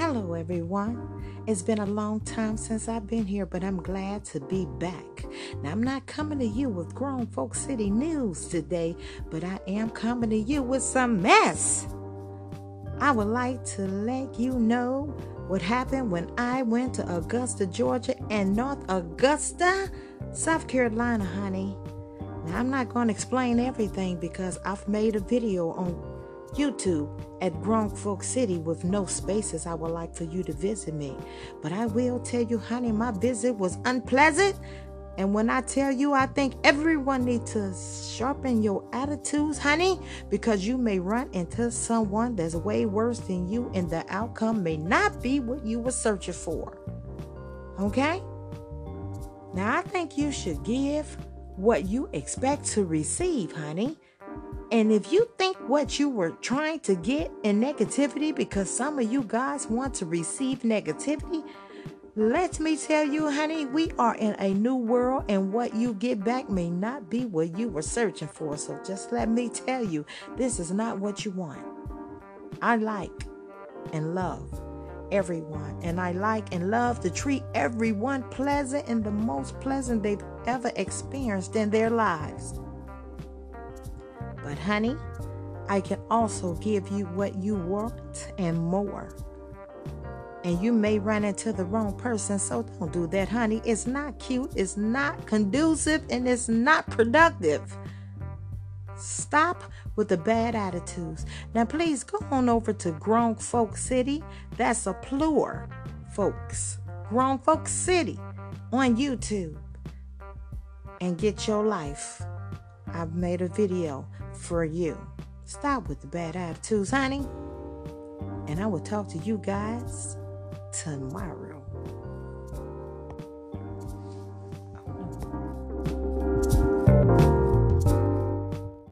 everyone. It's been a long time since I've been here, but I'm glad to be back. Now, I'm not coming to you with Grown Folks City news today, but I am coming to you with some mess. I would like to let you know what happened when I went to Augusta, Georgia, and North Augusta, South Carolina, honey. Now, I'm not going to explain everything because I've made a video on YouTube at Grown Folks City with no spaces. I would like for you to visit me. But I will tell you, honey, my visit was unpleasant. And when I tell you, I think everyone needs to sharpen your attitudes, honey, because you may run into someone that's way worse than you, and the outcome may not be what you were searching for. Okay? Now, I think you should give what you expect to receive, honey. And if you think what you were trying to get in negativity, because some of you guys want to receive negativity, let me tell you, honey, we are in a new world, and what you get back may not be what you were searching for. So just let me tell you, this is not what you want. I like and love everyone, and I like and love to treat everyone pleasant and the most pleasant they've ever experienced in their lives. But, honey, I can also give you what you want and more. And you may run into the wrong person, so don't do that, honey. It's not cute, it's not conducive, and it's not productive. Stop with the bad attitudes. Now, please go on over to Grown Folks City. That's a plural, folks. Grown Folks City on YouTube. And get your life. I've made a video for you. Stop with the bad attitudes, honey. And I will talk to you guys tomorrow.